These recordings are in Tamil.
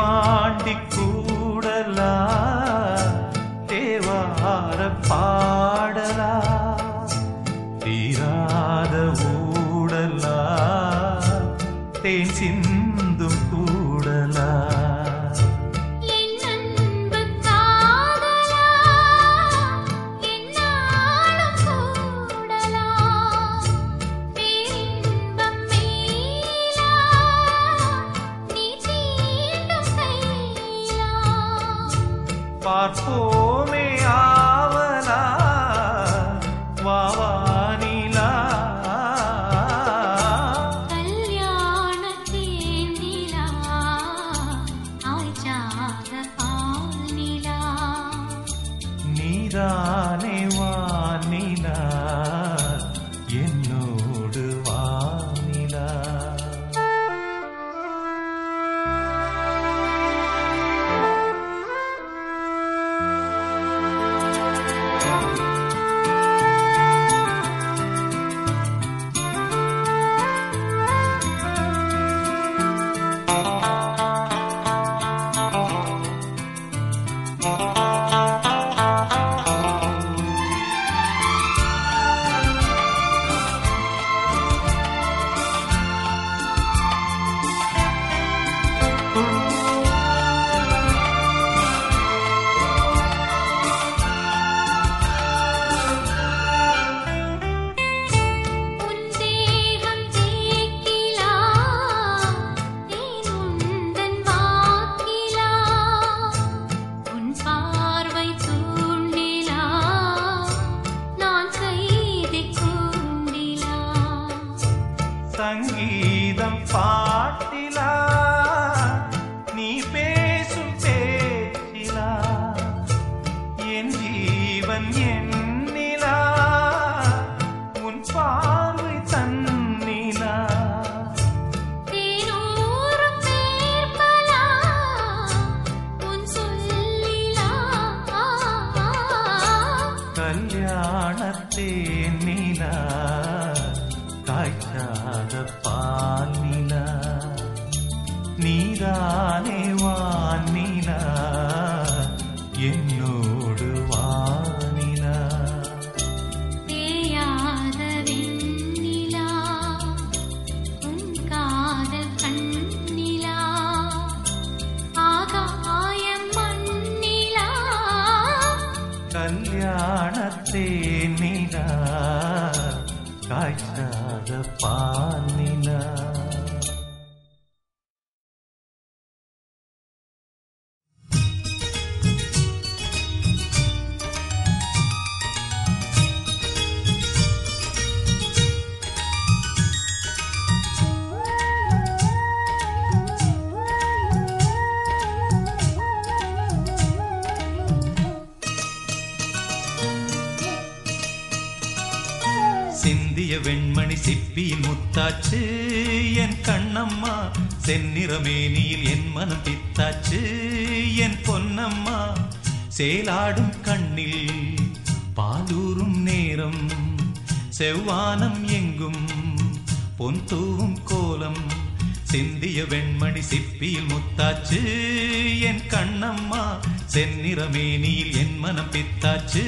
பாண்டிக்கும் சேலாடும் கண்ணில் பாலூரும் நேரம் செவ்வானம் எங்கும் பொன் தூவும் கோலம் சிந்திய வெண்மணி சிப்பியில் முத்தாச்சு என் கண்ணம்மா செந்நிறமேனியில் என் மனம் பித்தாச்சு.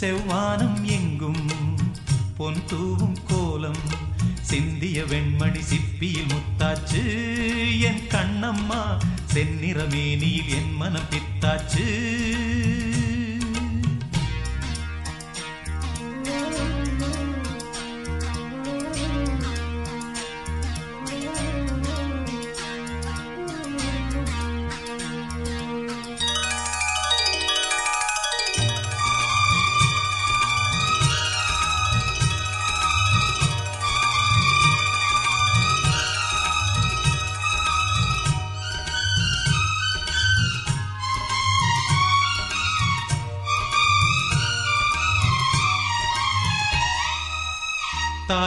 செவ்வானம் எங்கும் பொன் தூவும் கோலம் சிந்திய வெண்மணி சிப்பியில் முத்தாச்சு என் கண்ணம்மா செந்நிறமேனியில் என் மனம் பித்தாச்சு.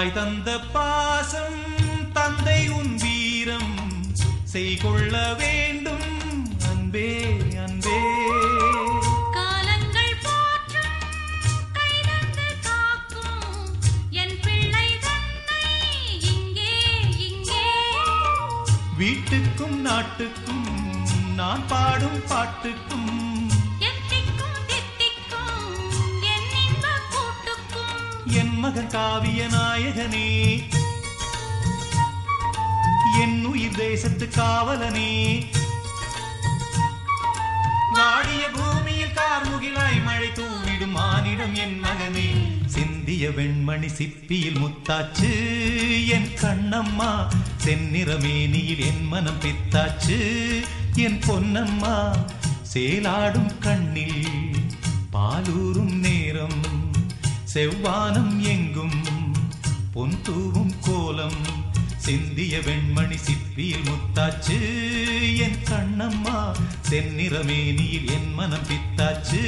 தாய் தந்த பாசம் தந்தை உன் வீரம். செய்கொள்ள வேண்டும். அன்பே அன்பே. வீட்டுக்கும் நாட்டுக்கும் நான் பாடும் பாட்டுக்கும் மகன் காவிய நாயகனே. என் உயிர் தேசத்து காவலனே. வாடிய பூமியில் கார்முகிலாய் மழை தூவிடும் மானிடம் என் மகனே. சிந்திய வெண்மணி சிப்பியில் முத்தாச்சு என் கண்ணம்மா. செந்நிறமேனியில் என் மனம் பித்தாச்சு என் பொன்னம்மா. சேலாடும் கண்ணில் பாலூரும் செவ்வானம் எங்கும் பொன் தூவும் கோலம் சிந்திய வெண்மணி சிப்பியில் முத்தாச்சு என் கண்ணம்மா செந்நிறமேனியில் என் மனம் பித்தாச்சு.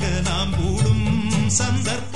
நாம் கூடும் சந்தர்ப்பம்.